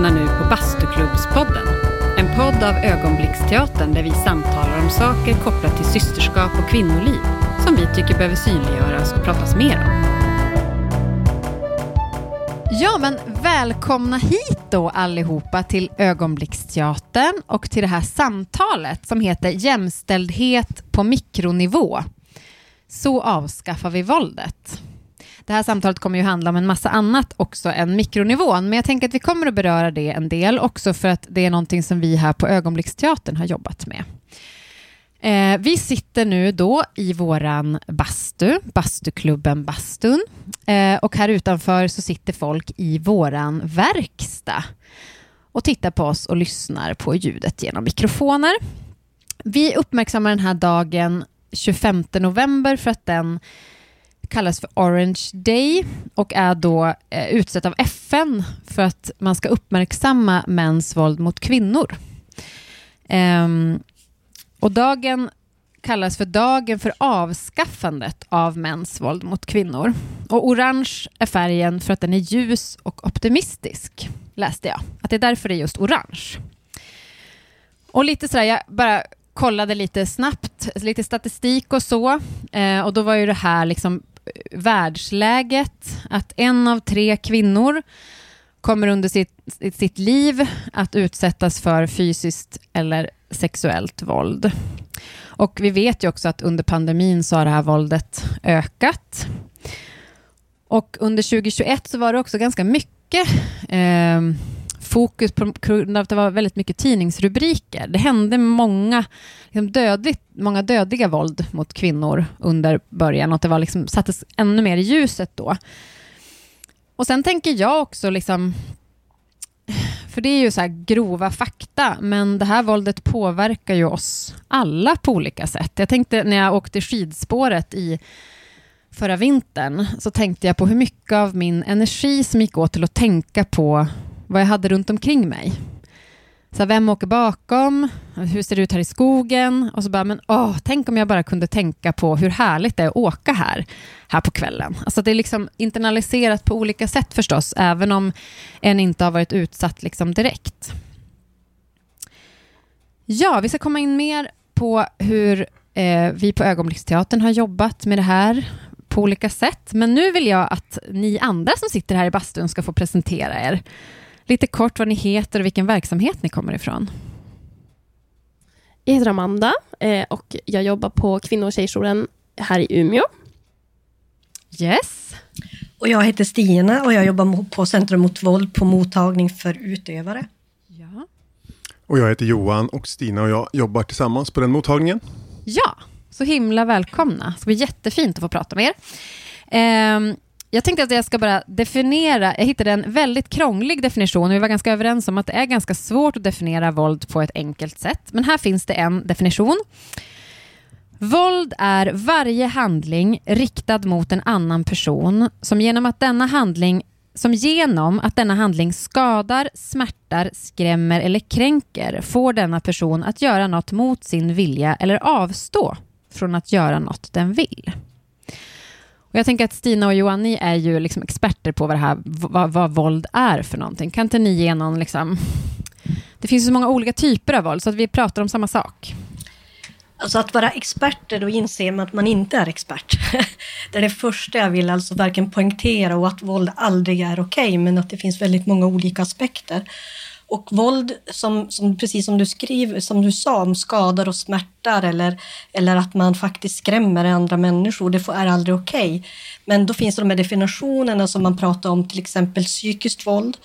lyssnar nu på Bastuklubbspodden. En podd av Ögonblicksteatern där vi samtalar om saker kopplat till systerskap och kvinnoliv som vi tycker behöver synliggöras och pratas mer om. Ja, men välkomna hit då allihopa till Ögonblicksteatern och till det här samtalet som heter Jämställdhet på mikronivå. Så avskaffar vi våldet. Det här samtalet kommer ju handla om en massa annat också än mikronivån, men jag tänker att vi kommer att beröra det en del också för att det är någonting som vi här på Ögonblicksteatern har jobbat med. Eh, vi sitter nu då i våran bastu, bastuklubben Bastun. Eh, och här utanför så sitter folk i våran verkstad och tittar på oss och lyssnar på ljudet genom mikrofoner. Vi uppmärksammar den här dagen 25 november för att den kallas för Orange Day och är då eh, utsett av FN för att man ska uppmärksamma mäns våld mot kvinnor. Ehm, och dagen kallas för dagen för avskaffandet av mäns våld mot kvinnor. Och orange är färgen för att den är ljus och optimistisk, läste jag. Att det är därför det är just orange. Och lite sådär, jag bara kollade lite snabbt, lite statistik och så. Eh, och då var ju det här liksom världsläget, att en av tre kvinnor kommer under sitt, sitt liv att utsättas för fysiskt eller sexuellt våld. Och vi vet ju också att under pandemin så har det här våldet ökat. Och under 2021 så var det också ganska mycket eh, fokus på grund av att det var väldigt mycket tidningsrubriker. Det hände många, liksom dödligt, många dödliga våld mot kvinnor under början och att det var liksom, sattes ännu mer i ljuset då. Och sen tänker jag också, liksom, för det är ju så grova fakta, men det här våldet påverkar ju oss alla på olika sätt. Jag tänkte när jag åkte skidspåret i förra vintern, så tänkte jag på hur mycket av min energi som gick åt till att tänka på vad jag hade runt omkring mig. Så vem åker bakom? Hur ser det ut här i skogen? Och så bara, men åh, tänk om jag bara kunde tänka på hur härligt det är att åka här, här på kvällen. Alltså det är liksom internaliserat på olika sätt förstås, även om en inte har varit utsatt liksom direkt. Ja, vi ska komma in mer på hur eh, vi på Ögonblicksteatern har jobbat med det här på olika sätt. Men nu vill jag att ni andra som sitter här i bastun ska få presentera er. Lite kort vad ni heter och vilken verksamhet ni kommer ifrån. Jag heter Amanda eh, och jag jobbar på kvinno och tjejjouren här i Umeå. Yes. Och jag heter Stina och jag jobbar på Centrum mot våld på mottagning för utövare. Ja. Och jag heter Johan och Stina och jag jobbar tillsammans på den mottagningen. Ja, så himla välkomna. Det ska bli jättefint att få prata med er. Jag tänkte att jag ska bara definiera, jag hittade en väldigt krånglig definition och vi var ganska överens om att det är ganska svårt att definiera våld på ett enkelt sätt. Men här finns det en definition. Våld är varje handling riktad mot en annan person som genom att denna handling som genom att denna handling skadar, smärtar, skrämmer eller kränker får denna person att göra något mot sin vilja eller avstå från att göra något den vill. Och jag tänker att Stina och Johan, ni är ju liksom experter på vad, det här, vad, vad våld är för någonting. Kan inte ni ge någon... Liksom... Det finns så många olika typer av våld, så att vi pratar om samma sak. Alltså att vara experter, då inser man att man inte är expert. det är det första jag vill alltså verkligen poängtera och att våld aldrig är okej, okay, men att det finns väldigt många olika aspekter. Och våld, som, som, precis som du skriver, som du sa, om skadar och smärtar eller, eller att man faktiskt skrämmer andra människor, det får, är aldrig okej. Okay. Men då finns det de här definitionerna som man pratar om, till exempel psykiskt våld.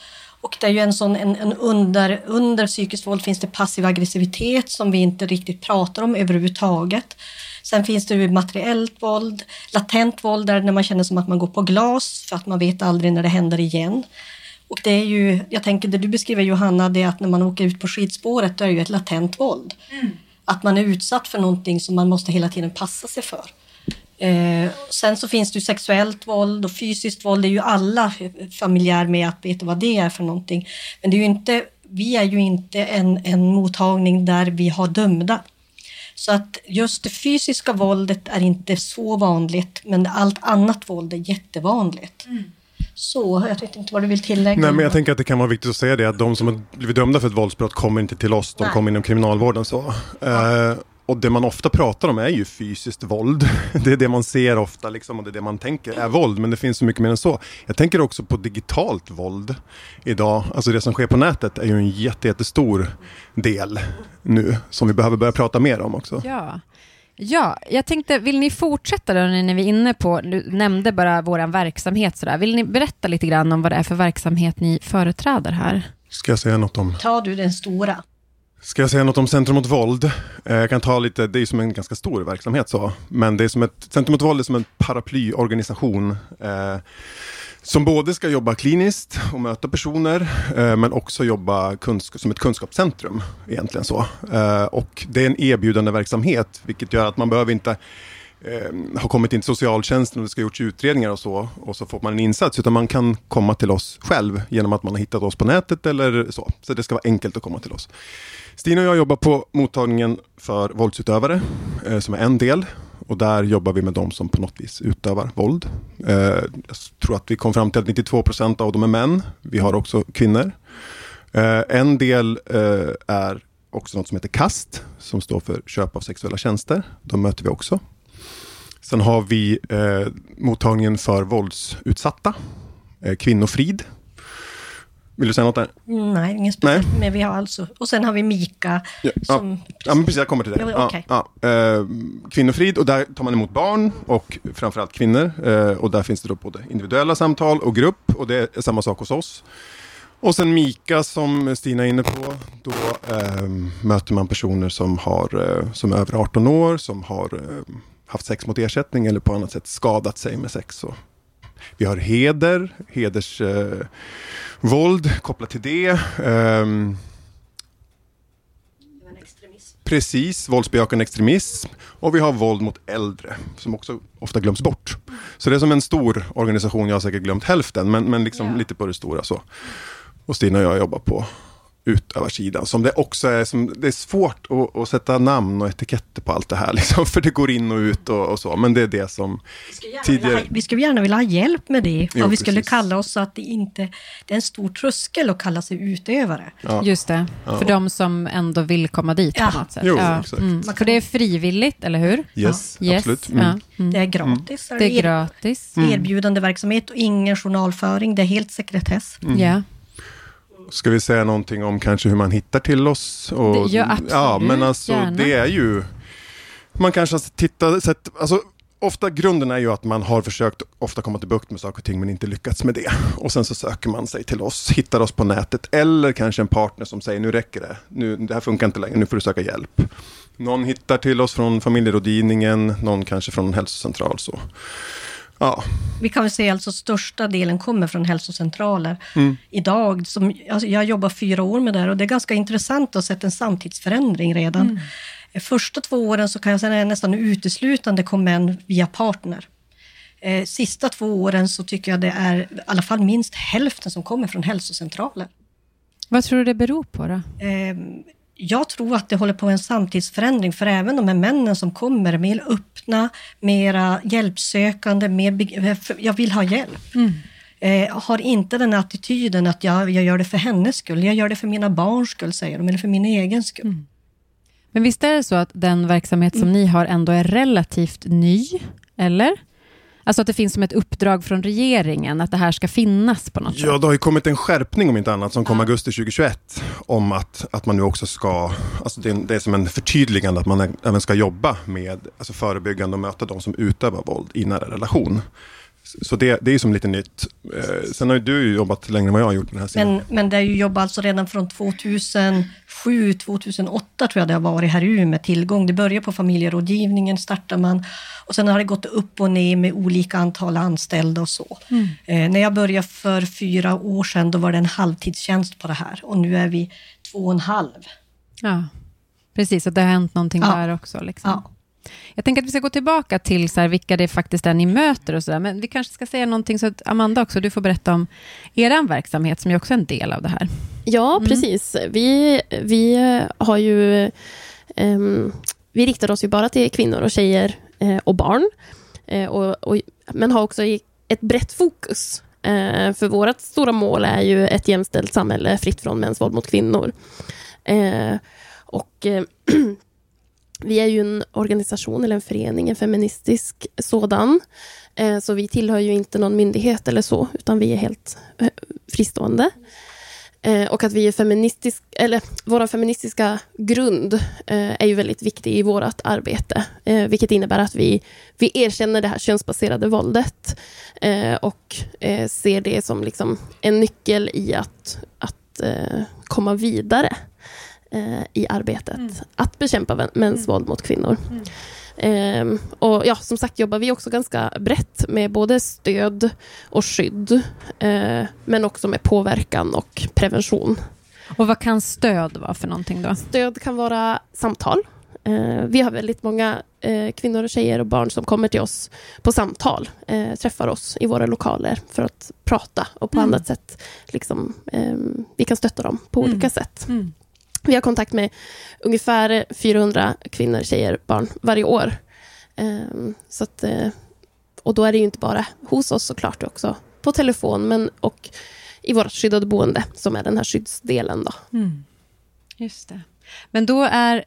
Och det är ju en sån, en, en under, under psykiskt våld finns det passiv aggressivitet som vi inte riktigt pratar om överhuvudtaget. Sen finns det ju materiellt våld, latent våld där när man känner som att man går på glas för att man vet aldrig när det händer igen. Och det är ju, jag tänker det du beskriver Johanna, det är att när man åker ut på skidspåret, då är det ju ett latent våld. Mm. Att man är utsatt för någonting som man måste hela tiden passa sig för. Eh, sen så finns det ju sexuellt våld och fysiskt våld, det är ju alla familjär med att veta vad det är för någonting. Men det är ju inte, vi är ju inte en, en mottagning där vi har dömda. Så att just det fysiska våldet är inte så vanligt, men allt annat våld är jättevanligt. Mm. Så, jag vet inte vad du vill tillägga. Nej, men jag tänker att det kan vara viktigt att säga det att de som har blivit dömda för ett våldsbrott kommer inte till oss, de Nej. kommer inom kriminalvården. Så. Eh, och det man ofta pratar om är ju fysiskt våld. Det är det man ser ofta liksom, och det är det man tänker är våld, men det finns så mycket mer än så. Jag tänker också på digitalt våld idag. Alltså det som sker på nätet är ju en jätte, jättestor del nu som vi behöver börja prata mer om också. Ja. Ja, jag tänkte, vill ni fortsätta då när vi är inne på, du nämnde bara vår verksamhet sådär. Vill ni berätta lite grann om vad det är för verksamhet ni företräder här? Ska jag säga något om Tar du den stora? Ska jag säga något om Centrum mot våld? Eh, jag kan ta lite, det är som en ganska stor verksamhet så, men det är som ett, Centrum mot våld är som en paraplyorganisation eh, som både ska jobba kliniskt och möta personer, eh, men också jobba kunsk- som ett kunskapscentrum egentligen så. Eh, och det är en erbjudande verksamhet, vilket gör att man behöver inte eh, har kommit in till socialtjänsten och det ska gjorts utredningar och så och så får man en insats utan man kan komma till oss själv genom att man har hittat oss på nätet eller så. Så det ska vara enkelt att komma till oss. Stina och jag jobbar på mottagningen för våldsutövare eh, som är en del och där jobbar vi med de som på något vis utövar våld. Eh, jag tror att vi kom fram till att 92 procent av dem är män. Vi har också kvinnor. Eh, en del eh, är också något som heter KAST som står för köp av sexuella tjänster. De möter vi också. Sen har vi eh, mottagningen för våldsutsatta, eh, Kvinnofrid. Vill du säga något där? Nej, ingen speciellt. Men vi har alltså, och sen har vi Mika Ja, som... Ja, men precis, jag kommer till det. Ja. Ja, ja. Eh, kvinnofrid, och där tar man emot barn och framförallt kvinnor. Eh, och där finns det då både individuella samtal och grupp och det är samma sak hos oss. Och sen Mika som Stina är inne på, då eh, möter man personer som, har, eh, som är över 18 år, som har eh, haft sex mot ersättning eller på annat sätt skadat sig med sex. Och vi har heder, hedersvåld eh, våld kopplat till det. Ehm, Precis, våldsbejakande extremism och vi har våld mot äldre som också ofta glöms bort. Så det är som en stor organisation, jag har säkert glömt hälften, men, men liksom Ja. lite på det stora så. Och Stina och jag jobbar på utövarsidan. Som det också är, som, det är svårt att, att sätta namn och etiketter på allt det här, liksom, för det går in och ut och, och så. Men det är det som tidigare... Vi skulle gärna vilja ha hjälp med det. Jo, och vi skulle precis. kalla oss så att det inte... Det är en stor tröskel att kalla sig utövare. Ja. Just det, för de som ändå vill komma dit Ja. på något sätt. Jo, ja. exakt. Mm. För det är frivilligt, eller hur? Yes, Yes. absolut. Ja. Mm. Mm. Det är gratis. Det är gratis. Erbjudande verksamhet och ingen journalföring. Det är helt sekretess. Mm. Ja. Ska vi säga någonting om kanske hur man hittar till oss? Och, Det- ja, absolut, Ja, men alltså gärna. det är ju... Man kanske har tittat, sett, alltså ofta grunden är ju att man har försökt ofta komma till bukt med saker och ting men inte lyckats med det. Och sen så söker man sig till oss, hittar oss på nätet eller kanske en partner som säger nu räcker det, nu, det här funkar inte längre, nu får du söka hjälp. Någon hittar till oss från familjerådgivningen, någon kanske från en hälsocentral. Så. Ja, Vi kan väl säga alltså största delen kommer från hälsocentraler. Mm. Idag, som, alltså jag jobbar fyra år med det här och det är ganska intressant att se en samtidsförändring redan. Eh, Första två åren så kan jag säga att nästan uteslutande kom män via partner. Eh, Sista två åren så tycker jag det är i alla fall minst hälften som kommer från hälsocentraler. Vad tror du det beror på då? Jag tror att det håller på en samtidsförändring, för även de här männen som kommer mer öppna, mera hjälpsökande, mer jag vill ha hjälp. Eh, har inte den attityden att jag, jag gör det för hennes skull, jag gör det för mina barns skull, säger de, eller för min egen skull. Men visst är det så att den verksamhet som ni har ändå är relativt ny, eller? Alltså att det finns som ett uppdrag från regeringen, att det här ska finnas på något Ja, sätt. det har ju kommit en skärpning om inte annat som kom augusti 2021 om att, att man nu också ska, alltså det, är, det är som en förtydligande att man även ska jobba med alltså förebyggande och möta de som utövar våld i nära relation. Så det, det är ju som lite nytt. Eh, sen har ju du jobbat längre än vad jag har gjort den här sidan. Men, men det är ju jobb alltså redan från 2007, 2008 tror jag det har varit här i med tillgång. Det börjar på familjerådgivningen, startar man och sen har det gått upp och ner med olika antal anställda och så. Eh, när jag började för fyra år sedan då var det en halvtidstjänst på det här och nu är vi två och en halv. Ja. Precis, att det har hänt någonting Ja. där också. Liksom. Ja. Jag tänker att vi ska gå tillbaka till så här, vilka det faktiskt är ni möter och sådär. Men vi kanske ska säga någonting så att Amanda också, du får berätta om er verksamhet som ju också är en del av det här. Ja, precis. Vi, vi har ju... ehm, vi riktar oss ju bara till kvinnor och tjejer eh, och barn. Eh, och, och, men har också ett brett fokus Eh, för vårt stora mål är ju ett jämställt samhälle fritt från mäns våld mot kvinnor. Eh, och eh, vi är ju en organisation eller en förening, en feministisk sådan. Eh, så vi tillhör ju inte någon myndighet eller så, utan vi är helt eh, fristående. Eh, och att vi är feministisk, eller vår feministiska grund är ju väldigt viktig i vårt arbete. Vilket innebär att vi, vi erkänner det här könsbaserade våldet och ser det som liksom en nyckel i att, att komma vidare i arbetet. Mm. Att bekämpa mäns mm. våld mot kvinnor. Um, och ja, som sagt jobbar vi också ganska brett med både stöd och skydd, uh, men också med påverkan och prevention. Och vad kan stöd vara för någonting då? Stöd kan vara samtal. Uh, vi har väldigt många uh, kvinnor, och tjejer och barn som kommer till oss på samtal, träffar oss i våra lokaler för att prata och på mm. annat sätt, liksom, um, vi kan stötta dem på mm. olika sätt. Mm. Vi har kontakt med ungefär 400 kvinnor, tjejer, barn varje år. Ehm, så att, eh, och då är det ju inte bara hos oss såklart, också på telefon men och i vårt skyddade boende, som är den här skyddsdelen. Då. Mm. Just det. Men då är,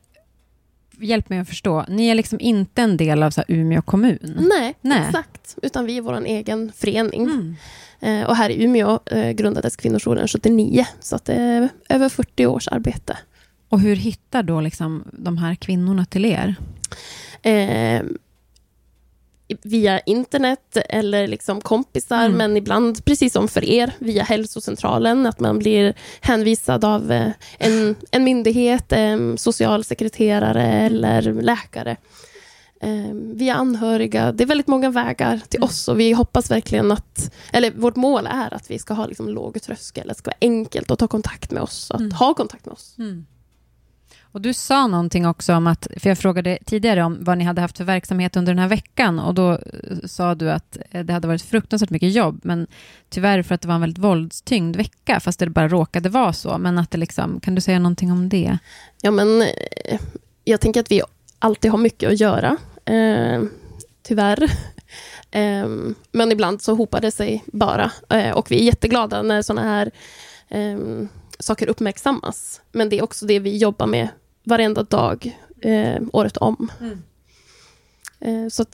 hjälp mig att förstå, ni är liksom inte en del av så Umeå kommun? Nej, Nej. exakt. Utan vi är vår egen förening. Mm. Eh, och här i Umeå eh, grundades kvinnojouren 79, så att det är över 40 års arbete. Och hur hittar då liksom de här kvinnorna till er? Eh, via internet eller liksom kompisar, mm. men ibland, precis som för er, via hälsocentralen, att man blir hänvisad av eh, en, en myndighet, socialsekreterare eller läkare. Via anhöriga. Det är väldigt många vägar till mm. oss och vi hoppas verkligen att, eller vårt mål är att vi ska ha liksom låg tröskel, att det ska vara enkelt att ta kontakt med oss, att mm. ha kontakt med oss. Mm. Och Du sa någonting också om att, för jag frågade tidigare om vad ni hade haft för verksamhet under den här veckan och då eh, sa du att eh, det hade varit fruktansvärt mycket jobb, men tyvärr för att det var en väldigt våldstyngd vecka, fast det bara råkade vara så. Men att det liksom, kan du säga någonting om det? Ja, men eh, jag tänker att vi alltid har mycket att göra, eh, tyvärr. Eh, men ibland så hopar det sig bara eh, och vi är jätteglada när sådana här ehm, saker uppmärksammas. Men det är också det vi jobbar med varenda dag, eh, året om. Mm. Eh, så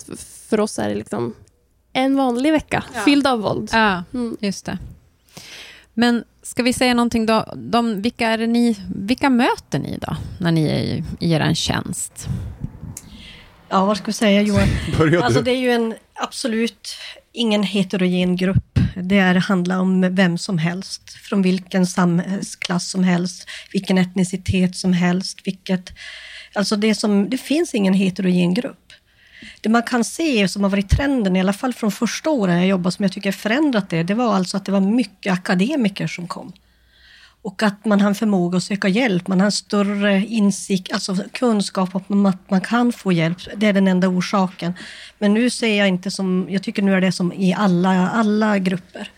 för oss är det liksom en vanlig vecka, ja. fylld av våld. Ja, mm. just det. Men ska vi säga någonting då? De, vilka, är ni, vilka möter ni då, när ni är i, i er tjänst? Ja, vad ska vi säga Johan? Alltså det är ju en absolut ingen heterogen grupp. Det är, handlar om vem som helst, från vilken samhällsklass som helst, vilken etnicitet som helst, vilket... Alltså det, som, det finns ingen heterogen grupp. Det man kan se som har varit trenden, i alla fall från första åren jag jobbade, som jag tycker förändrat det, det var alltså att det var mycket akademiker som kom. Och att man har en förmåga att söka hjälp, man har en större insikt, alltså kunskap om att man kan få hjälp. Det är den enda orsaken. Men nu ser jag inte som, jag tycker nu är det som i alla, alla grupper.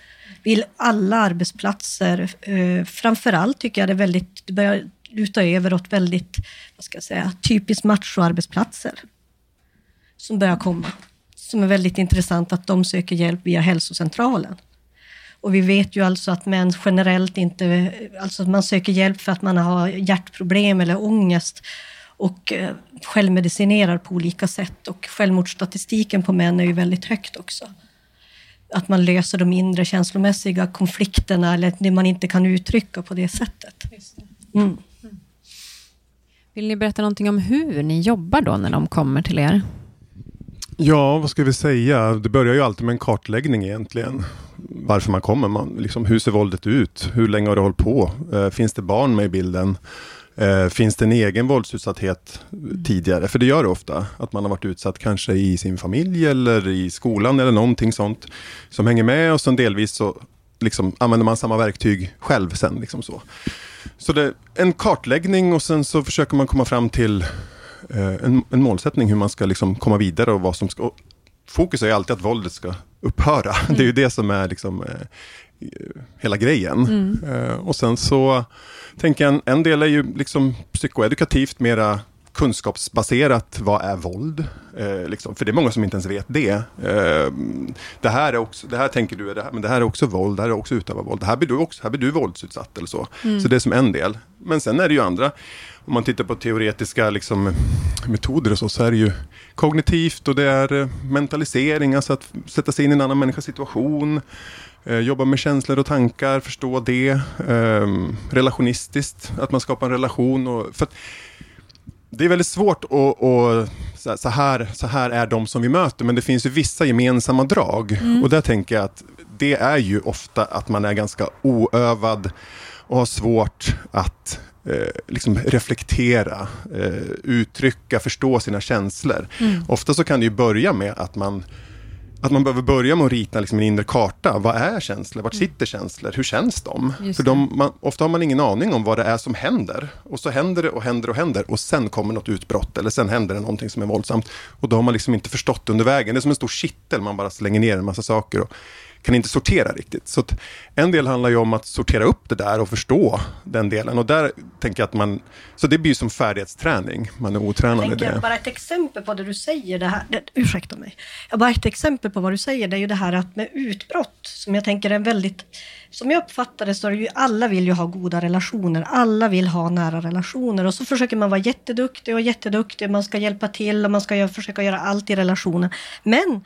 Vill alla arbetsplatser, eh, framförallt tycker jag det är väldigt, det börjar luta över åt väldigt, vad ska jag säga, typiskt machoarbetsplatser. Som börjar komma. Som är väldigt intressant att de söker hjälp via hälsocentralen. Och vi vet ju alltså att män generellt inte, alltså man söker hjälp för att man har hjärtproblem eller ångest och eh, självmedicinerar på olika sätt. Och självmordsstatistiken på män är ju väldigt högt också. Att man löser de inre känslomässiga konflikterna eller det man inte kan uttrycka på det sättet. Mm. Vill ni berätta någonting om hur ni jobbar då när de kommer till er? Ja, vad ska vi säga? Det börjar ju alltid med en kartläggning egentligen. Varför man kommer. Man, liksom, hur ser våldet ut? Hur länge har det hållit på? Eh, finns det barn med i bilden? Eh, finns det en egen våldsutsatthet tidigare? För det gör det ofta. Att man har varit utsatt kanske i sin familj eller i skolan eller någonting sånt. Som hänger med och sen delvis så liksom, använder man samma verktyg själv sen. Liksom så så det är en kartläggning och sen så försöker man komma fram till en, en, målsättning hur man ska liksom komma vidare och vad som ska... fokus är alltid att våldet ska upphöra. Mm. Det är ju det som är liksom, eh, hela grejen. Mm. Eh, och sen så tänker jag en, en del är ju liksom psykoedukativt, mera kunskapsbaserat, vad är våld? Eh, liksom, för det är många som inte ens vet det. Eh, det här är också, det här tänker du, är det här, men det här är också våld, det här är också utöva våld. Här blir du, också, här blir du våldsutsatt eller så. Mm. Så det är som en del. Men sen är det ju andra, om man tittar på teoretiska liksom, metoder och så, så är det ju kognitivt och det är eh, mentalisering, alltså att sätta sig in i en annan människas situation. Eh, jobba med känslor och tankar, förstå det. Eh, relationistiskt, att man skapar en relation. Och, för det är väldigt svårt att, att så, här, så här är de som vi möter, men det finns ju vissa gemensamma drag. Mm. Och där tänker jag att det är ju ofta att man är ganska oövad och har svårt att eh, liksom reflektera, eh, uttrycka, förstå sina känslor. Mm. Ofta så kan det ju börja med att man att man behöver börja med att rita liksom en inre karta. Vad är känslor? Vart mm. sitter känslor? Hur känns de? För de, man, ofta har man ingen aning om vad det är som händer. Och så händer det och händer och händer och sen kommer något utbrott eller sen händer det någonting som är våldsamt. Och då har man liksom inte förstått under vägen. Det är som en stor kittel, man bara slänger ner en massa saker. Och kan inte sortera riktigt. Så en del handlar ju om att sortera upp det där och förstå den delen. Och där tänker jag att man, så det blir som färdighetsträning, man är otränad i det. Bara ett exempel på det du säger, det här, det, ursäkta mig. Bara ett exempel på vad du säger, det är ju det här att med utbrott, som jag tänker är väldigt, som jag uppfattar det så är det ju, alla vill ju ha goda relationer, alla vill ha nära relationer och så försöker man vara jätteduktig och jätteduktig, man ska hjälpa till och man ska försöka göra allt i relationen. Men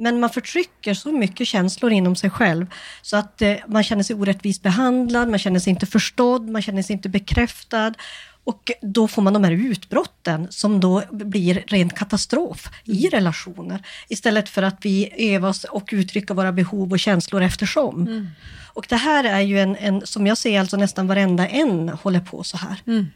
men man förtrycker så mycket känslor inom sig själv så att eh, man känner sig orättvist behandlad, man känner sig inte förstådd, man känner sig inte bekräftad. Och då får man de här utbrotten som då blir rent katastrof i mm. relationer. Istället för att vi övar oss och uttrycker våra behov och känslor eftersom. Mm. Och det här är ju en, en, som jag ser alltså nästan varenda en håller på så här. Mm.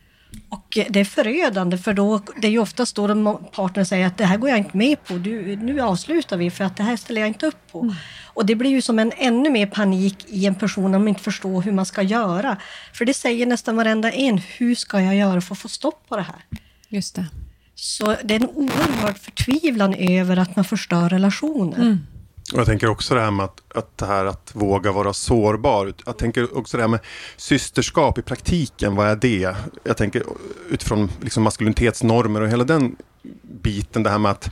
Och det är förödande för då, det är ju oftast då de partner säger att det här går jag inte med på, du, nu avslutar vi för att det här ställer jag inte upp på. Mm. Och det blir ju som en ännu mer panik i en person om man inte förstår hur man ska göra. För det säger nästan varenda en, hur ska jag göra för att få stopp på det här? Just det. Så det är en oerhörd förtvivlan över att man förstör relationer. Mm. Och jag tänker också det här med att, att, det här att våga vara sårbar. Jag tänker också det här med systerskap i praktiken, vad är det? Jag tänker utifrån liksom maskulinitetsnormer och hela den biten, det här med att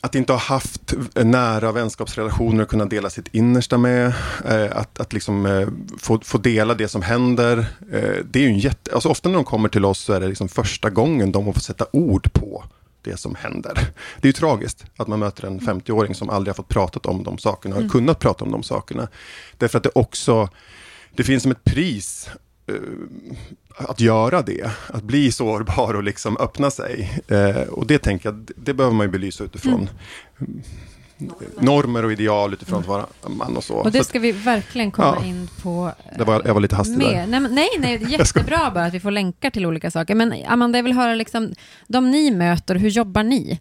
att inte ha haft nära vänskapsrelationer och kunna dela sitt innersta med. Eh, att att liksom, eh, få, få dela det som händer. Eh, det är ju en jätte... Alltså ofta när de kommer till oss så är det liksom första gången de får sätta ord på det som händer. Det är ju tragiskt att man möter en 50-åring som aldrig har fått prata om de sakerna, mm. kunnat prata om de sakerna. Därför att det också, det finns som ett pris uh, att göra det, att bli sårbar och liksom öppna sig. Uh, och det tänker jag, det behöver man ju belysa utifrån mm normer och ideal utifrån att vara man och så. Och det ska vi verkligen komma ja. in på. Det var, jag var lite hastig där. Nej, nej, nej, jättebra bara att vi får länkar till olika saker. Men Amanda, jag vill höra liksom, de ni möter, hur jobbar ni?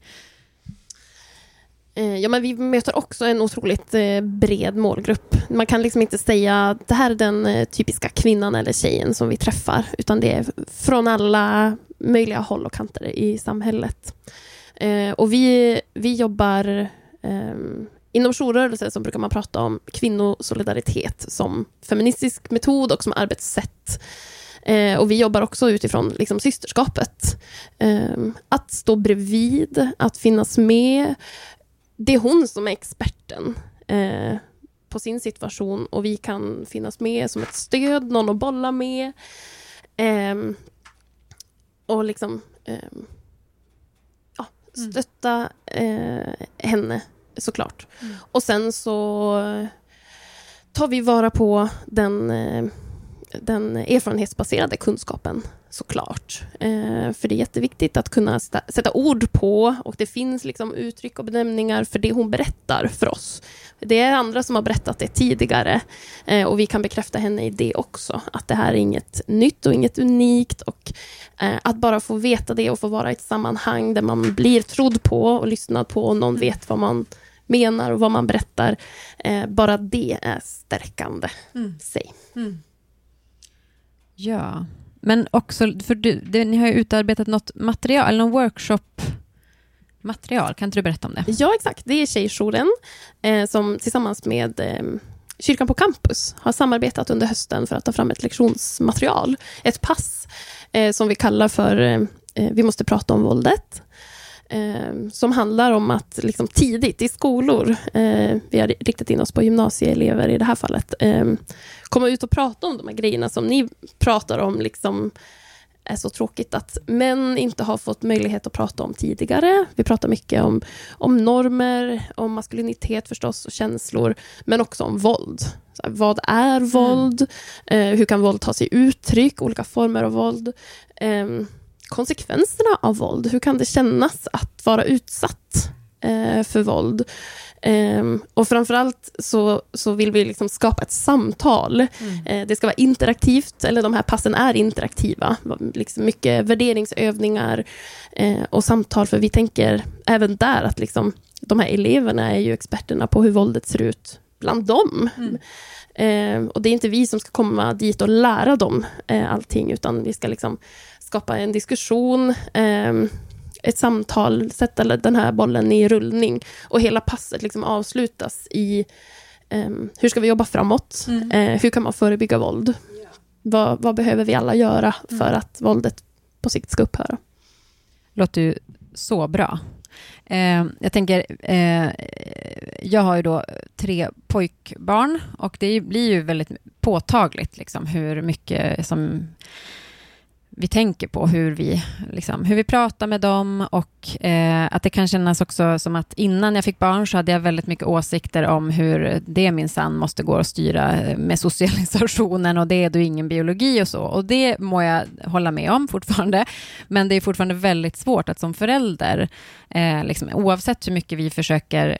Eh, ja, men vi möter också en otroligt eh, bred målgrupp. Man kan liksom inte säga att det här är den eh, typiska kvinnan eller tjejen som vi träffar, utan det är från alla möjliga håll och kanter i samhället. Och vi, vi jobbar inom jourrörelser så brukar man prata om kvinnosolidaritet som feministisk metod och som arbetssätt. Uh, och vi jobbar också utifrån liksom, systerskapet. Um, att stå bredvid, att finnas med. Det är hon som är experten uh, på sin situation och vi kan finnas med som ett stöd, någon att bolla med. Um, och liksom ja, stötta uh, henne såklart. Mm. Och sen så tar vi vara på den, eh, den erfarenhetsbaserade kunskapen såklart. Eh, för det är jätteviktigt att kunna sätta ord på och det finns liksom uttryck och benämningar för det hon berättar för oss. Det är andra som har berättat det tidigare eh, och vi kan bekräfta henne i det också. Att det här är inget nytt och inget unikt och att bara få veta det och få vara i ett sammanhang där man blir trodd på och lyssnad på och någon vet vad man menar och vad man berättar. Eh, bara det är stärkande mm. sig. Mm. Ja, men också, för du, det, ni har ju utarbetat något material, eller någon workshop material. Kan inte du berätta om det? Ja, exakt. Det är Tjejjouren eh, som tillsammans med eh, Kyrkan på campus har samarbetat under hösten för att ta fram ett lektionsmaterial. Ett pass eh, som vi kallar för eh, eh, vi måste prata om våldet. Eh, som handlar om att liksom, tidigt i skolor, eh, vi har riktat in oss på gymnasieelever i det här fallet, eh, komma ut och prata om de här grejerna som ni pratar om, liksom, är så tråkigt att män inte har fått möjlighet att prata om tidigare. Vi pratar mycket om, om normer, om maskulinitet förstås och känslor, men också om våld. Här, vad är mm. våld? Eh, hur kan våld ta sig uttryck? Olika former av våld. Eh, konsekvenserna av våld. Hur kan det kännas att vara utsatt eh, för våld? Um, och framförallt så, så vill vi liksom skapa ett samtal. Mm. Uh, det ska vara interaktivt, eller de här passen är interaktiva. Liksom mycket värderingsövningar uh, och samtal, för vi tänker även där att liksom, de här eleverna är ju experterna på hur våldet ser ut bland dem. Mm. Uh, och det är inte vi som ska komma dit och lära dem allting, utan vi ska liksom skapa en diskussion, um, ett samtal, sätta den här bollen i rullning och hela passet liksom avslutas i um, hur ska vi jobba framåt? Mm. Uh, hur kan man förebygga våld? Yeah. Vad, vad, behöver vi alla göra mm. för att våldet på sikt ska upphöra? Låter ju så bra. Eh, jag tänker, eh, jag har ju då tre pojkbarn och det blir ju väldigt påtagligt liksom, hur mycket som vi tänker på, hur vi, liksom, hur vi pratar med dem och eh, att det kan kännas också som att innan jag fick barn så hade jag väldigt mycket åsikter om hur det minsann måste gå att styra eh, med socialisationen och det är då ingen biologi och så. Och det må jag hålla med om fortfarande, men det är fortfarande väldigt svårt att som förälder, eh, liksom, oavsett hur mycket vi försöker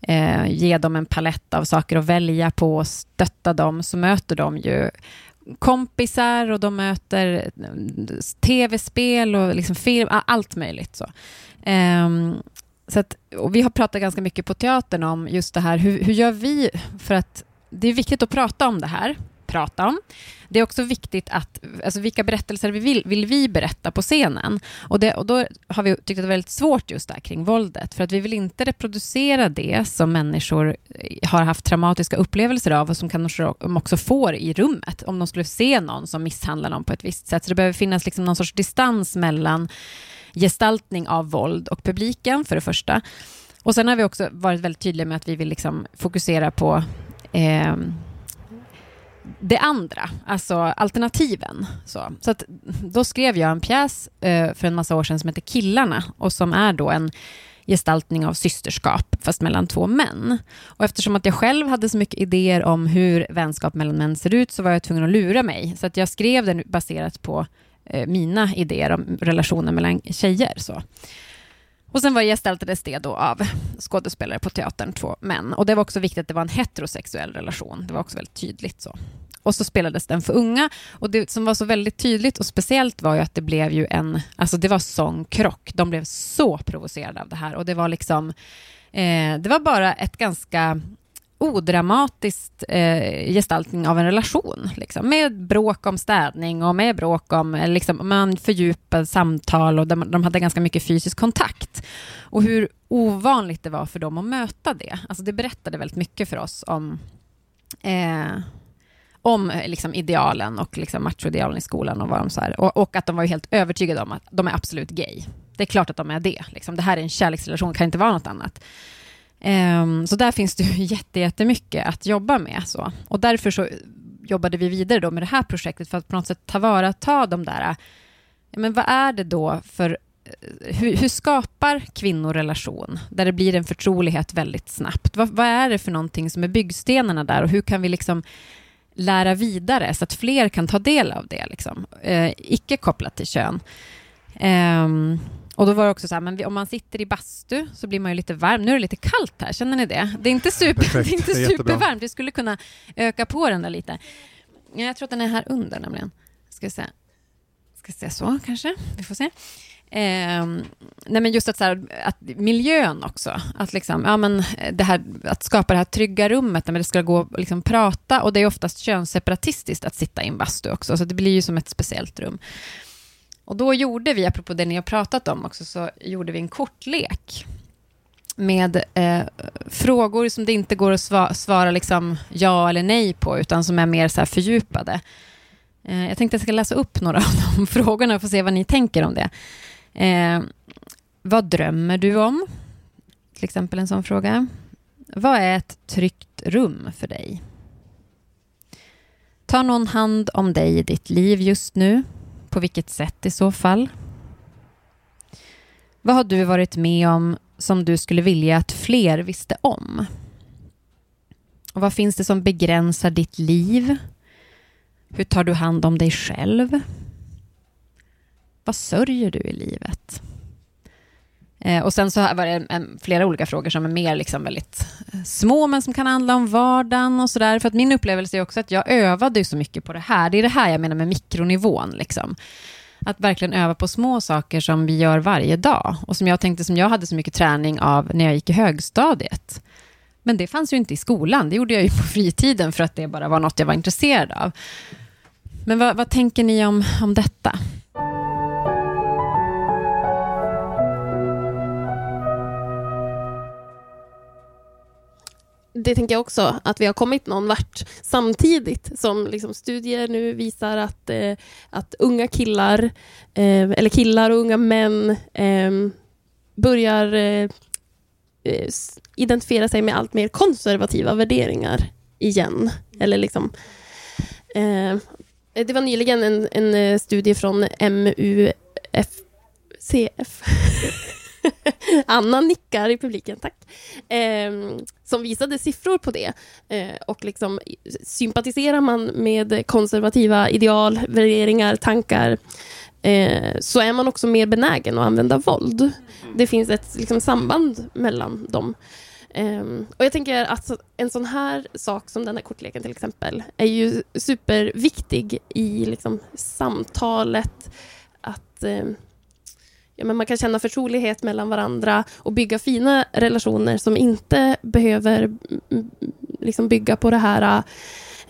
eh, ge dem en palett av saker att välja på och stötta dem, så möter de ju kompisar och de möter mm, tv-spel och liksom film, allt möjligt. Så. Um, så att, vi har pratat ganska mycket på teatern om just det här, hur, hur gör vi för att det är viktigt att prata om det här, prata om. Det är också viktigt att, alltså vilka berättelser vi vill, vill vi berätta på scenen? Och, det, och då har vi tyckt att det är väldigt svårt just där kring våldet, för att vi vill inte reproducera det som människor eh, har haft traumatiska upplevelser av och som kanske de också får i rummet, om de skulle se någon som misshandlar någon på ett visst sätt. Så det behöver finnas liksom någon sorts distans mellan gestaltning av våld och publiken, för det första. Och sen har vi också varit väldigt tydliga med att vi vill liksom fokusera på eh, det andra, alltså alternativen. Så, så att, då skrev jag en pjäs eh, för en massa år sedan som heter Killarna och som är då en gestaltning av systerskap, fast mellan två män. Och eftersom att jag själv hade så mycket idéer om hur vänskap mellan män ser ut så var jag tvungen att lura mig. Så att jag skrev den baserat på eh, mina idéer om relationer mellan tjejer. Så. Och sen var gestaltades det då av skådespelare på teatern, två män. Och det var också viktigt att det var en heterosexuell relation. Det var också väldigt tydligt så. Och så spelades den för unga. Och det som var så väldigt tydligt och speciellt var ju att det blev ju en, alltså det var sångkrock. De blev så provocerade av det här och det var liksom, eh, det var bara ett ganska odramatiskt eh, gestaltning av en relation. Liksom, med bråk om städning och med bråk om eh, liksom, man fördjupade samtal och de, de, hade ganska mycket fysisk kontakt. Och hur ovanligt det var för dem att möta det. Alltså, det berättade väldigt mycket för oss om eh, om eh, liksom, idealen och liksom, machoidealen i skolan och, vad de så här, och, och, att de var helt övertygade om att de är absolut gay. Det är klart att de är det. Liksom. Det här är en kärleksrelation, kan inte vara något annat. Um, så där finns det jätte, jättemycket att jobba med. Så. Och därför så jobbade vi vidare då med det här projektet för att på något sätt ta vara ta de där... Eh, men vad är det då för... Eh, hur, hur skapar kvinnor relation där det blir en förtrolighet väldigt snabbt? Vad, vad, är det för någonting som är byggstenarna där och hur kan vi liksom lära vidare så att fler kan ta del av det, liksom? eh, icke kopplat till kön? Um, och då var det också så här, men om man sitter i bastu så blir man ju lite varm. Nu är det lite kallt här, känner ni det? Det är inte, super, det är inte supervarmt, vi skulle kunna öka på den där lite. Jag tror att den är här under nämligen. Ska se. Ska se så kanske, vi får se. Eh, nej men just att, så här, att miljön också, att, liksom, ja men eh, det här, att skapa det här trygga rummet där det ska gå att liksom prata och det är oftast könsseparatistiskt att sitta i en bastu också, så det blir ju som ett speciellt rum. Och då gjorde vi, apropå det ni har pratat om också, så gjorde vi en kortlek med eh, frågor som det inte går att svara, svara liksom ja eller nej på, utan som är mer så fördjupade. Eh, jag tänkte att jag ska läsa upp några av de frågorna och få se vad ni tänker om det. Eh, vad drömmer du om? Till exempel en sån fråga. Vad är ett tryggt rum för dig? Tar någon hand om dig i ditt liv just nu? På vilket sätt i så fall? Vad har du varit med om som du skulle vilja att fler visste om? Och vad finns det som begränsar ditt liv? Hur tar du hand om dig själv? Vad sörjer du i livet? Eh, och sen så var det en, flera olika frågor som är mer liksom väldigt eh, små, men som kan handla om vardagen och sådär. För att min upplevelse är också att jag övade så mycket på det här. Det är det här jag menar med mikronivån. Liksom. Att verkligen öva på små saker som vi gör varje dag. Och som jag tänkte som jag hade så mycket träning av när jag gick i högstadiet. Men det fanns ju inte i skolan. Det gjorde jag ju på fritiden för att det bara var något jag var intresserad av. Men vad, vad tänker ni om, om detta? Det tänker jag också, att vi har kommit någon vart samtidigt som liksom studier nu visar att, eh, att unga killar, eh, eller killar och unga män eh, börjar eh, eh identifiera sig med allt mer konservativa värderingar igen. Eller liksom, eh, det var nyligen en, en eh, studie från MUFCF Anna nickar i publiken, tack. Eh, som visade siffror på det. Eh, och liksom, sympatiserar man med konservativa ideal, värderingar, tankar eh, så är man också mer benägen att använda våld. Det finns ett liksom, samband mellan dem. Um, och jag tänker att en sån här sak som den här kortleken till exempel är ju superviktig i liksom, samtalet. Att um, ja, men man kan känna förtrolighet mellan varandra och bygga fina relationer som inte behöver mm, mm, liksom bygga på det här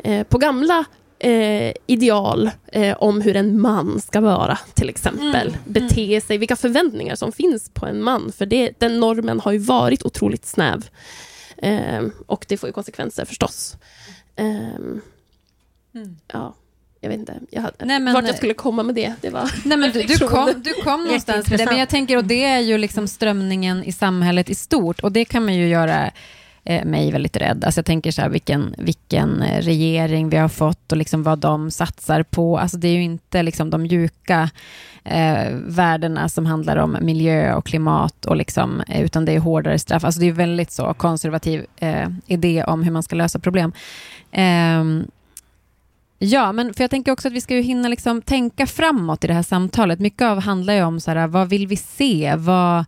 eh, på gamla eh, ideal eh, om hur en man ska vara, till exempel. Mm. Bete sig, vilka förväntningar som finns på en man. För det, den normen har ju varit otroligt snäv. Eh, och det får ju konsekvenser förstås. Eh, mm. Ja jag vet inte jag hade, nej, men, vart jag skulle komma med det. det var nej, men du, du, kom, du kom någonstans med det, men jag tänker, och det är ju liksom strömningen i samhället i stort, och det kan man ju göra eh, mig väldigt rädd. Alltså jag tänker så här, vilken, vilken regering vi har fått och liksom vad de satsar på. Alltså det är ju inte liksom de mjuka eh, värdena som handlar om miljö och klimat, och liksom, eh, utan det är hårdare straff. Alltså det är väldigt så konservativ eh, idé om hur man ska lösa problem. Eh, Ja, men för jag tänker också att vi ska ju hinna liksom tänka framåt i det här samtalet. Mycket av handlar ju om så här, vad vill vi se? Vad,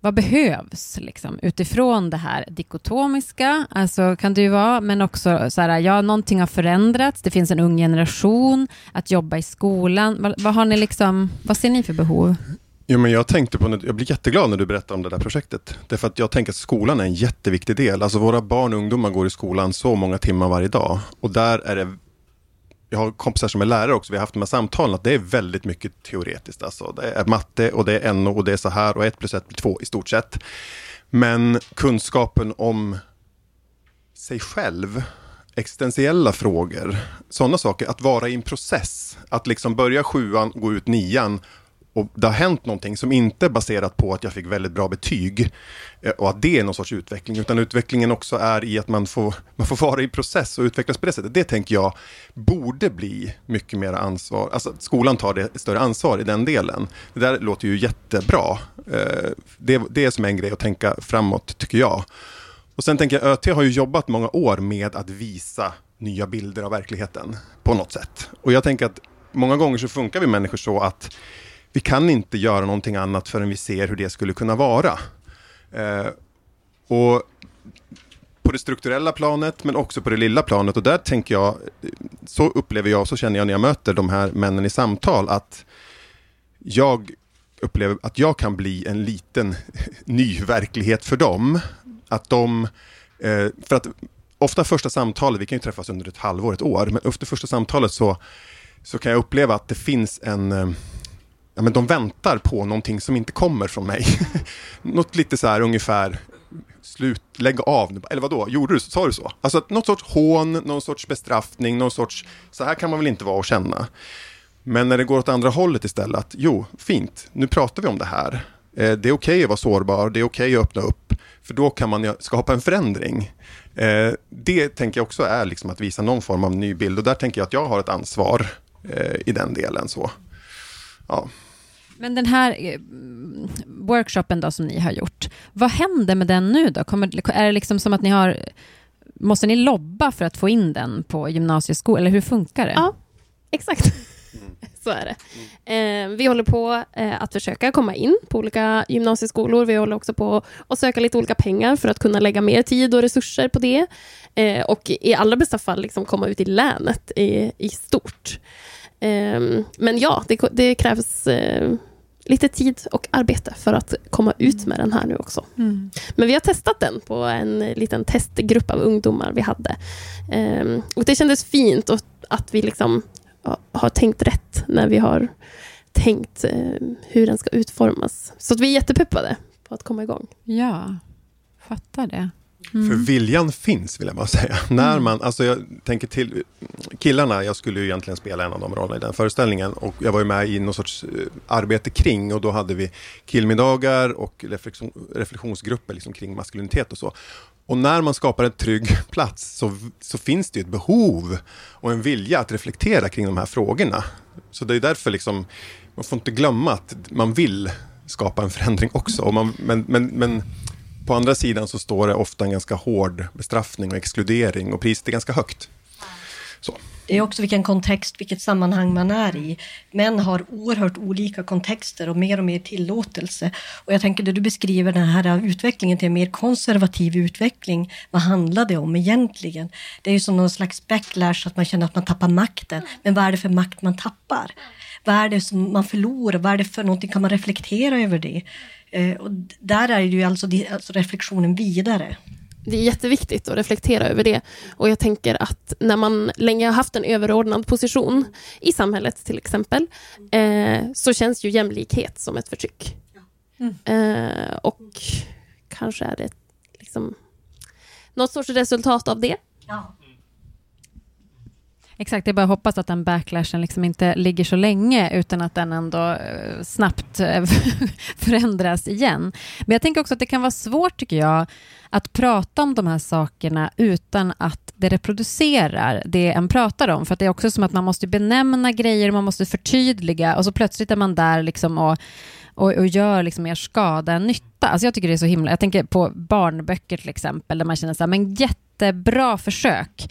vad behövs liksom, utifrån det här dikotomiska? Alltså kan det ju vara, men också så här, ja, någonting har förändrats. Det finns en ung generation att jobba i skolan. Vad, vad har ni liksom, vad ser ni för behov? Jo, men jag tänkte på, jag blir jätteglad när du berättar om det där projektet. Därför att jag tänker att skolan är en jätteviktig del. Alltså våra barn och ungdomar går i skolan så många timmar varje dag. Och där är det jag har kompisar som är lärare också, vi har haft de här samtalen, att det är väldigt mycket teoretiskt. Alltså. Det är matte och det är NO och det är så här och ett plus ett blir två i stort sett. Men kunskapen om sig själv, existentiella frågor, sådana saker, att vara i en process, att liksom börja sjuan, gå ut nian och det har hänt någonting som inte är baserat på att jag fick väldigt bra betyg eh, och att det är någon sorts utveckling, utan utvecklingen också är i att man får, man får vara i process och utvecklas på det sättet. Det tänker jag borde bli mycket mer ansvar, alltså att skolan tar det större ansvar i den delen. Det där låter ju jättebra. Eh, det, det är som en grej att tänka framåt, tycker jag. Och sen tänker jag, ÖT har ju jobbat många år med att visa nya bilder av verkligheten på något sätt. Och jag tänker att många gånger så funkar vi människor så att vi kan inte göra någonting annat förrän vi ser hur det skulle kunna vara. Eh, och på det strukturella planet, men också på det lilla planet. Och där tänker jag, så upplever jag, så känner jag när jag möter de här männen i samtal, att jag upplever att jag kan bli en liten ny verklighet för dem. Att de, eh, för att ofta första samtalet, vi kan ju träffas under ett halvår, ett år, men efter första samtalet så, så kan jag uppleva att det finns en eh, ja, men de väntar på någonting som inte kommer från mig. Något lite så här ungefär, slut, lägg av nu, eller vadå, gjorde du, sa du så? Alltså något sorts hån, någon sorts bestraffning, någon sorts, så här kan man väl inte vara och känna. Men när det går åt andra hållet istället, att jo, fint, nu pratar vi om det här. Eh, det är okej okay att vara sårbar, det är okej okay att öppna upp, för då kan man skapa en förändring. Eh, det tänker jag också är liksom att visa någon form av ny bild och där tänker jag att jag har ett ansvar eh, i den delen. så. Ja. Men den här eh, workshopen då som ni har gjort, vad händer med den nu då? Kommer, är det liksom som att ni har, måste ni lobba för att få in den på gymnasieskolan, eller hur funkar det? Ja, exakt. Så är det. Eh, vi håller på eh, att försöka komma in på olika gymnasieskolor. Vi håller också på att söka lite olika pengar för att kunna lägga mer tid och resurser på det. Eh, och i allra bästa fall liksom komma ut i länet i, i stort. Ehm, men ja, det, det krävs eh, lite tid och arbete för att komma ut med den här nu också. Mm. Men vi har testat den på en liten testgrupp av ungdomar vi hade. Um, och Det kändes fint och att vi liksom har tänkt rätt när vi har tänkt uh, hur den ska utformas. Så vi är jättepeppade på att komma igång. Ja, fattar det. Mm. För viljan finns, vill jag bara säga. Mm. När man, alltså jag tänker till killarna, jag skulle ju egentligen spela en av de rollerna i den föreställningen och jag var ju med i någon sorts eh, arbete kring och då hade vi killmiddagar och reflektion, reflektionsgrupper liksom kring maskulinitet och så. Och när man skapar en trygg plats så, så finns det ett behov och en vilja att reflektera kring de här frågorna. Så det är därför liksom, man får inte glömma att man vill skapa en förändring också. Och man, men, men, men på andra sidan så står det ofta en ganska hård bestraffning och exkludering och priset är ganska högt. Så. Det är också vilken kontext, vilket sammanhang man är i. Män har oerhört olika kontexter och mer och mer tillåtelse. Och jag tänker det du beskriver den här utvecklingen till en mer konservativ utveckling. Vad handlar det om egentligen? Det är ju som någon slags backlash, att man känner att man tappar makten. Men vad är det för makt man tappar? Vad är det som man förlorar? Vad är det för någonting? Kan man reflektera över det? Eh, och där är ju alltså, alltså reflektionen vidare. Det är jätteviktigt att reflektera över det. Och jag tänker att när man länge har haft en överordnad position i samhället till exempel, eh, så känns ju jämlikhet som ett förtryck. Mm. Eh, och kanske är det liksom något sorts resultat av det. Ja. Exakt, det är bara att hoppas att den backlashen liksom inte ligger så länge utan att den ändå eh, snabbt eh, förändras igen. Men jag tänker också att det kan vara svårt, tycker jag, att prata om de här sakerna utan att det reproducerar det en pratar om. För det är också som att man måste benämna grejer, man måste förtydliga och så plötsligt är man där liksom och, och, och gör liksom mer skada än nytta. Alltså jag tycker det är så himla... Jag tänker på barnböcker till exempel, där man känner så här, men jättebra försök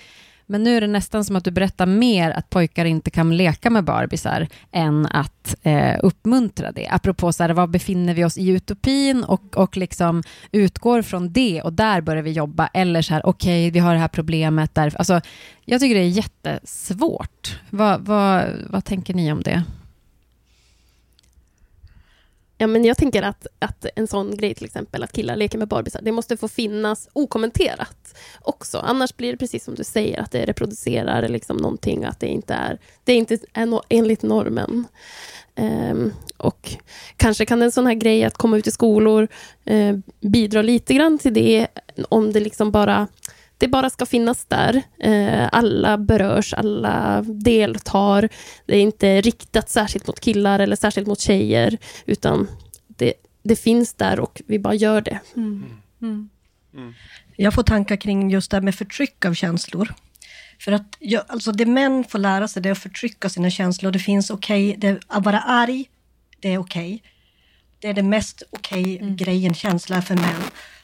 men nu är det nästan som att du berättar mer att pojkar inte kan leka med barbisar än att eh, uppmuntra det. Apropå så här, var befinner vi oss i utopin och, och liksom utgår från det och där börjar vi jobba. Eller så här, okej, okay, vi har det här problemet. Där. Alltså, jag tycker det är jättesvårt. Vad, vad, vad tänker ni om det? Ja, men jag tänker att, att en sån grej, till exempel att killar leker med barbisar, det måste få finnas okommenterat också. Annars blir det precis som du säger, att det reproducerar liksom någonting, att det inte är, det inte är no, enligt normen. Um, och kanske kan en sån här grej att komma ut i skolor uh, bidra lite grann till det, om det liksom bara det bara ska finnas där. Eh, alla berörs, alla deltar. Det är inte riktat särskilt mot killar eller särskilt mot tjejer, utan det, det finns där och vi bara gör det. Mm. Mm. Mm. Jag får tankar kring just det här med förtryck av känslor. För att jag, alltså det män får lära sig det är att förtrycka sina känslor. Det finns okej, okay, att vara arg, det är okej. Okay. Det är det mest okej okay mm. grejen, känsla för män.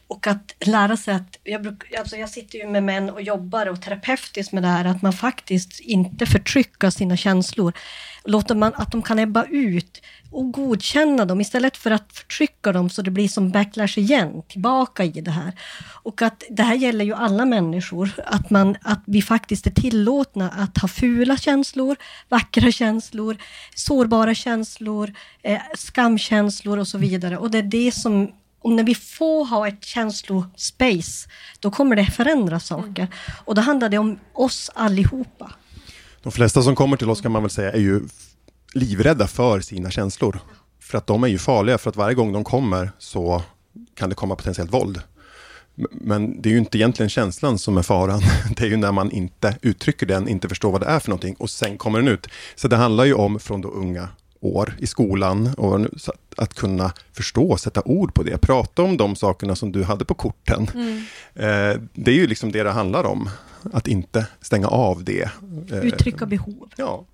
Och att lära sig att, jag, bruk, alltså jag sitter ju med män och jobbar och terapeutiskt med det här, att man faktiskt inte förtrycker sina känslor. Låter man att de kan ebba ut och godkänna dem istället för att förtrycka dem så det blir som backlash igen, tillbaka i det här. Och att det här gäller ju alla människor, att, man, att vi faktiskt är tillåtna att ha fula känslor, vackra känslor, sårbara känslor, eh, skamkänslor och så vidare. Och det är det som och när vi får ha ett känslospace, då kommer det förändra saker. Mm. Och då handlar det om oss allihopa. De flesta som kommer till oss kan man väl säga är ju livrädda för sina känslor. För att de är ju farliga, för att varje gång de kommer så kan det komma potentiellt våld. Men det är ju inte egentligen känslan som är faran. Det är ju när man inte uttrycker den, inte förstår vad det är för någonting och sen kommer den ut. Så det handlar ju om från då unga år i skolan och att, att kunna förstå, sätta ord på det, prata om de sakerna som du hade på korten. Mm. Eh, det är ju liksom det det handlar om, att inte stänga av det. Eh, Uttrycka behov. Ja.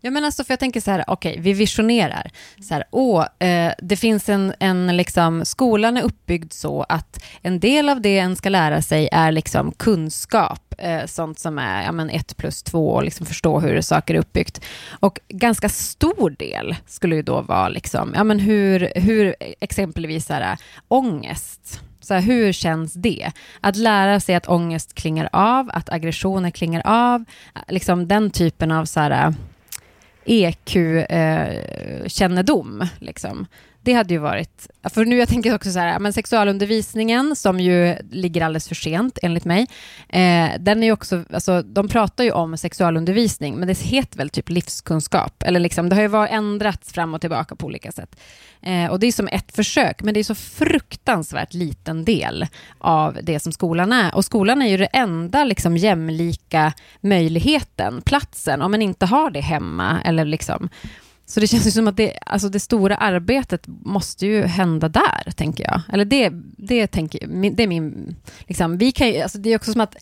Ja, men alltså, för jag tänker så här, okej, okay, vi visionerar. Så här, åh, eh, det finns en, en liksom, skolan är uppbyggd så att en del av det en ska lära sig är liksom kunskap, eh, sånt som är ja, men ett plus två och liksom förstå hur saker är uppbyggt. Och ganska stor del skulle ju då vara liksom, ja, men hur, hur exempelvis så här, ångest, så här, hur känns det? Att lära sig att ångest klingar av, att aggressioner klingar av, eh, liksom den typen av så här, EQ-kännedom. Eh, liksom. Det hade ju varit... För nu jag tänker också så här, men sexualundervisningen som ju ligger alldeles för sent enligt mig. Eh, den är ju också, alltså, de pratar ju om sexualundervisning men det heter väl typ livskunskap. Eller liksom, det har ju varit ändrats fram och tillbaka på olika sätt. Eh, och det är som ett försök men det är så fruktansvärt liten del av det som skolan är. Och skolan är ju det enda liksom, jämlika möjligheten, platsen, om man inte har det hemma eller liksom så det känns ju som att det, alltså det stora arbetet måste ju hända där, tänker jag. Eller det, det, tänker, det är min... Liksom, vi kan ju, alltså det är också som att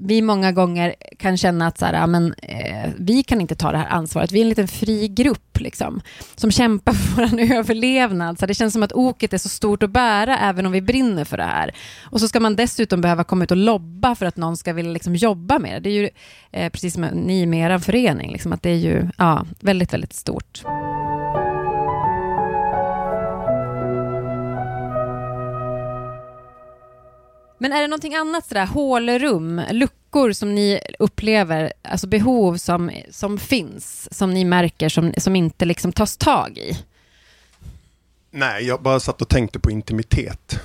vi många gånger kan känna att så här, men, eh, vi kan inte ta det här ansvaret. Vi är en liten fri grupp liksom, som kämpar för vår överlevnad. Så det känns som att oket är så stort att bära även om vi brinner för det här. Och så ska man dessutom behöva komma ut och lobba för att någon ska vilja liksom, jobba med det. Det är ju eh, precis som ni med er förening, liksom, att det är ju ja, väldigt, väldigt stort. Men är det någonting annat, sådär, hålrum, luckor som ni upplever, alltså behov som, som finns, som ni märker som, som inte liksom tas tag i? Nej, jag bara satt och tänkte på intimitet.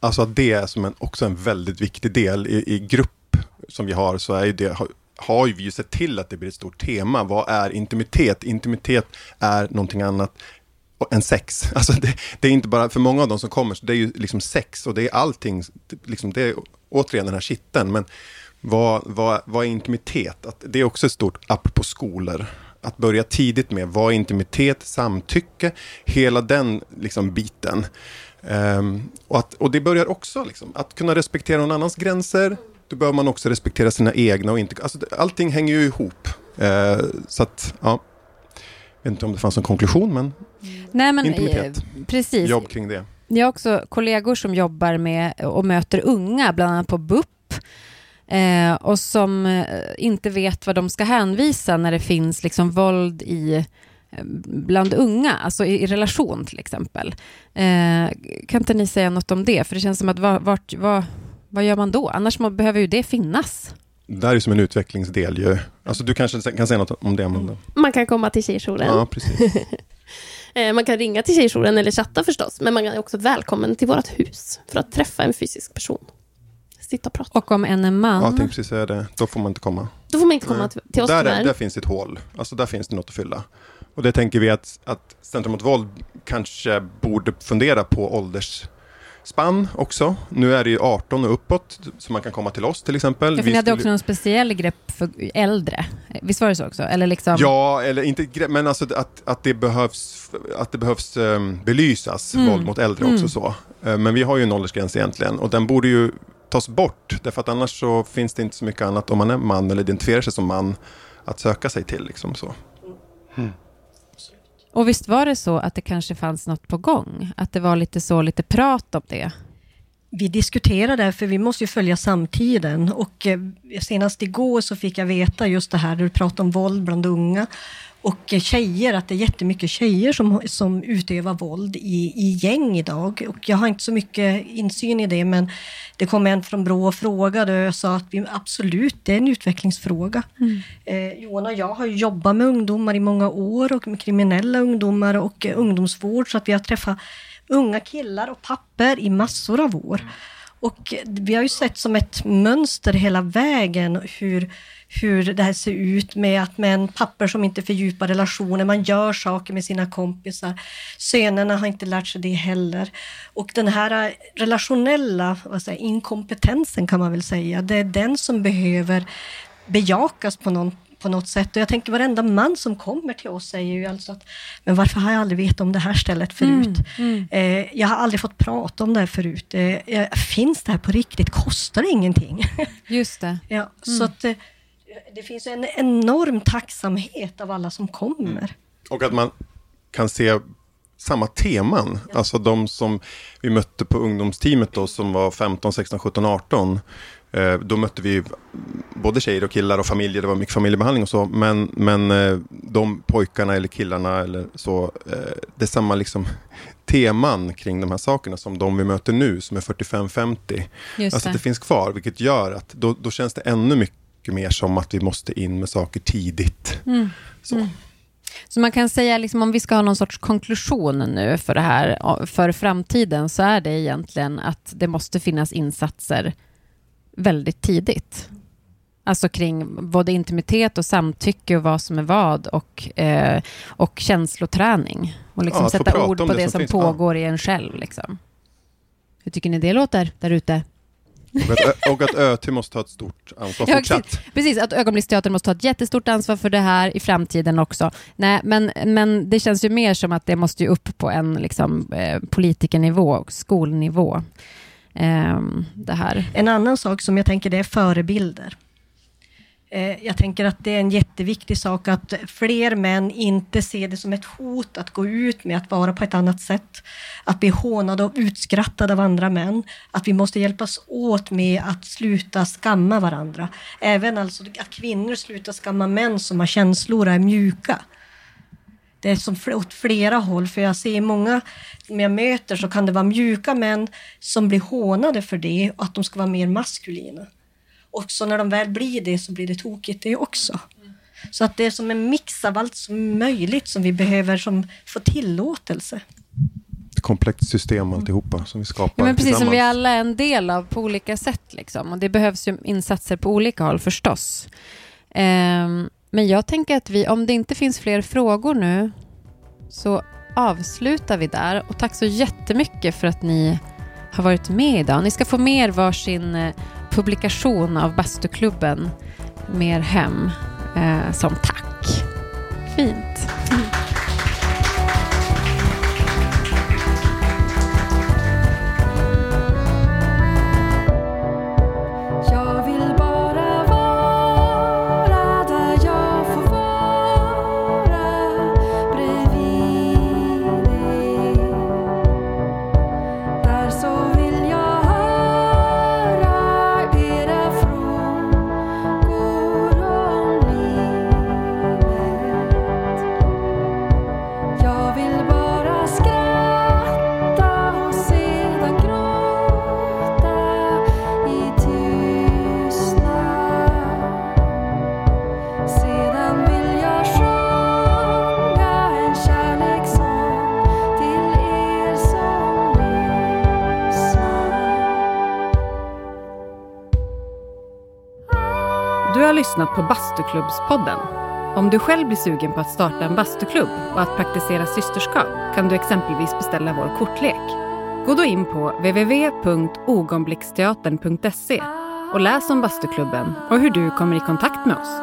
Alltså det är som en, också en väldigt viktig del i, i grupp som vi har, så är det, har, har vi ju sett till att det blir ett stort tema. Vad är intimitet? Intimitet är någonting annat än sex. Alltså det, det, är inte bara, för många av de som kommer, så det är ju liksom sex och det är allting, liksom det är återigen den här kitteln, Men vad, vad, vad är intimitet? Att det är också ett stort app på skolor. Att börja tidigt med vad är intimitet, samtycke, hela den liksom biten. Um, och, att, och det börjar också, liksom, att kunna respektera någon annans gränser, då bör man också respektera sina egna och inte, alltså allting hänger ju ihop. Uh, så att, ja. Jag vet inte om det fanns en konklusion, men, Nej, men intimitet. Eh, precis. Jobb kring det. Jag har också kollegor som jobbar med och möter unga, bland annat på BUP, eh, och som eh, inte vet vad de ska hänvisa när det finns liksom våld i eh, bland unga, alltså i, i relation till exempel. Eh, kan inte ni säga något om det? För det känns som att vart, vart, vad, vad gör man då? Annars må, behöver ju det finnas. Det här är som en utvecklingsdel ju. Alltså du kanske kan säga något om det, Amanda? Man kan komma till tjejjouren. Ja, precis. Eh, man kan ringa till tjejjouren eller chatta förstås, men man är också välkommen till vårt hus för att träffa en fysisk person. Sitta och prata. Och om en är man? Ja, jag tänkte precis säga det. Då får man inte komma. Då får man inte komma Nej. till oss där, tyvärr. där finns ett hål. Alltså där finns det något att fylla. Och det tänker vi att, att Centrum mot våld kanske borde fundera på ålders spann också. Nu är det ju 18 och uppåt, så man kan komma till oss till exempel. Ja, för ni hade också någon speciell grepp för äldre. Visst var det så också? Eller liksom... Ja, eller inte grepp, men alltså att, att det behövs, att det behövs um, belysas, mm. våld mot äldre mm. också så. Uh, men vi har ju en åldersgräns egentligen och den borde ju tas bort. Därför att annars så finns det inte så mycket annat om man är man eller identifierar sig som man att söka sig till. Liksom så. Mm. Och visst var det så att det kanske fanns något på gång? Att det var lite så, lite prat om det? Vi diskuterade, för vi måste ju följa samtiden och eh, senast igår så fick jag veta just det här, du pratade om våld bland unga och tjejer, att det är jättemycket tjejer som, som utövar våld i, i gäng idag. Och jag har inte så mycket insyn i det, men det kom en från Brå och frågade och sa att vi, absolut, det är en utvecklingsfråga. Mm. Eh, Johan och jag har jobbat med ungdomar i många år och med kriminella ungdomar och eh, ungdomsvård, så att vi har träffat unga killar och papper i massor av år. Och vi har ju sett som ett mönster hela vägen hur, hur det här ser ut med att män, papper som inte fördjupar relationer, man gör saker med sina kompisar. Sönerna har inte lärt sig det heller. Och den här relationella vad säger, inkompetensen kan man väl säga, det är den som behöver bejakas på någon på något sätt. Och jag tänker varenda man som kommer till oss säger ju alltså att, men varför har jag aldrig vetat om det här stället förut? Mm, mm. Eh, jag har aldrig fått prata om det här förut. Eh, finns det här på riktigt? Kostar det ingenting? Just det. ja, mm. så att eh, det finns en enorm tacksamhet av alla som kommer. Mm. Och att man kan se samma teman. Ja. Alltså de som vi mötte på ungdomsteamet då som var 15, 16, 17, 18. Eh, då mötte vi både tjejer och killar och familjer, det var mycket familjebehandling och så. Men, men eh, de pojkarna eller killarna eller så, eh, det är samma liksom teman kring de här sakerna som de vi möter nu som är 45-50. Alltså det. det finns kvar, vilket gör att då, då känns det ännu mycket mer som att vi måste in med saker tidigt. Mm. Så. Mm. Så man kan säga, liksom, om vi ska ha någon sorts konklusion nu för det här, för framtiden, så är det egentligen att det måste finnas insatser väldigt tidigt. Alltså kring både intimitet och samtycke och vad som är vad och, eh, och känsloträning. Och liksom ja, sätta ord på det, det som, som pågår ja. i en själv. Liksom. Hur tycker ni det låter där ute? Och att, ÖT måste ta ett stort ansvar fortsatt. Precis, precis, att Ögonblicksteatern måste ta ett jättestort ansvar för det här i framtiden också. Nej, men, men det känns ju mer som att det måste upp på en liksom, eh, politikernivå och skolnivå. Eh, det här. En annan sak som jag tänker det är förebilder. Eh, jag tänker att det är en jätteviktig sak att fler män inte ser det som ett hot att gå ut med att vara på ett annat sätt. Att bli hånade och utskrattade av andra män. Att vi måste hjälpas åt med att sluta skamma varandra. Även alltså att kvinnor slutar skamma män som har känslor och är mjuka. Det är som åt flera håll, för jag ser många som jag möter så kan det vara mjuka män som blir hånade för det och att de ska vara mer maskulina. Och så när de väl blir det så blir det tokigt det också. Så att det är som en mix av allt som möjligt som vi behöver som få tillåtelse. Ett komplext system alltihopa som vi skapar ja, men Precis som vi alla är en del av på olika sätt. Liksom. Och det behövs ju insatser på olika håll förstås. Um, men jag tänker att vi, om det inte finns fler frågor nu, så avslutar vi där. Och tack så jättemycket för att ni har varit med idag. Ni ska få mer varsin eh, publikation av Bastuklubben Mer hem eh, som tack. Fint. Lyssnat på Bastuklubbspodden. Om du själv blir sugen på att starta en bastuklubb och att praktisera systerskap kan du exempelvis beställa vår kortlek. Gå då in på www.ogonblicksteatern.se och läs om bastuklubben och hur du kommer i kontakt med oss.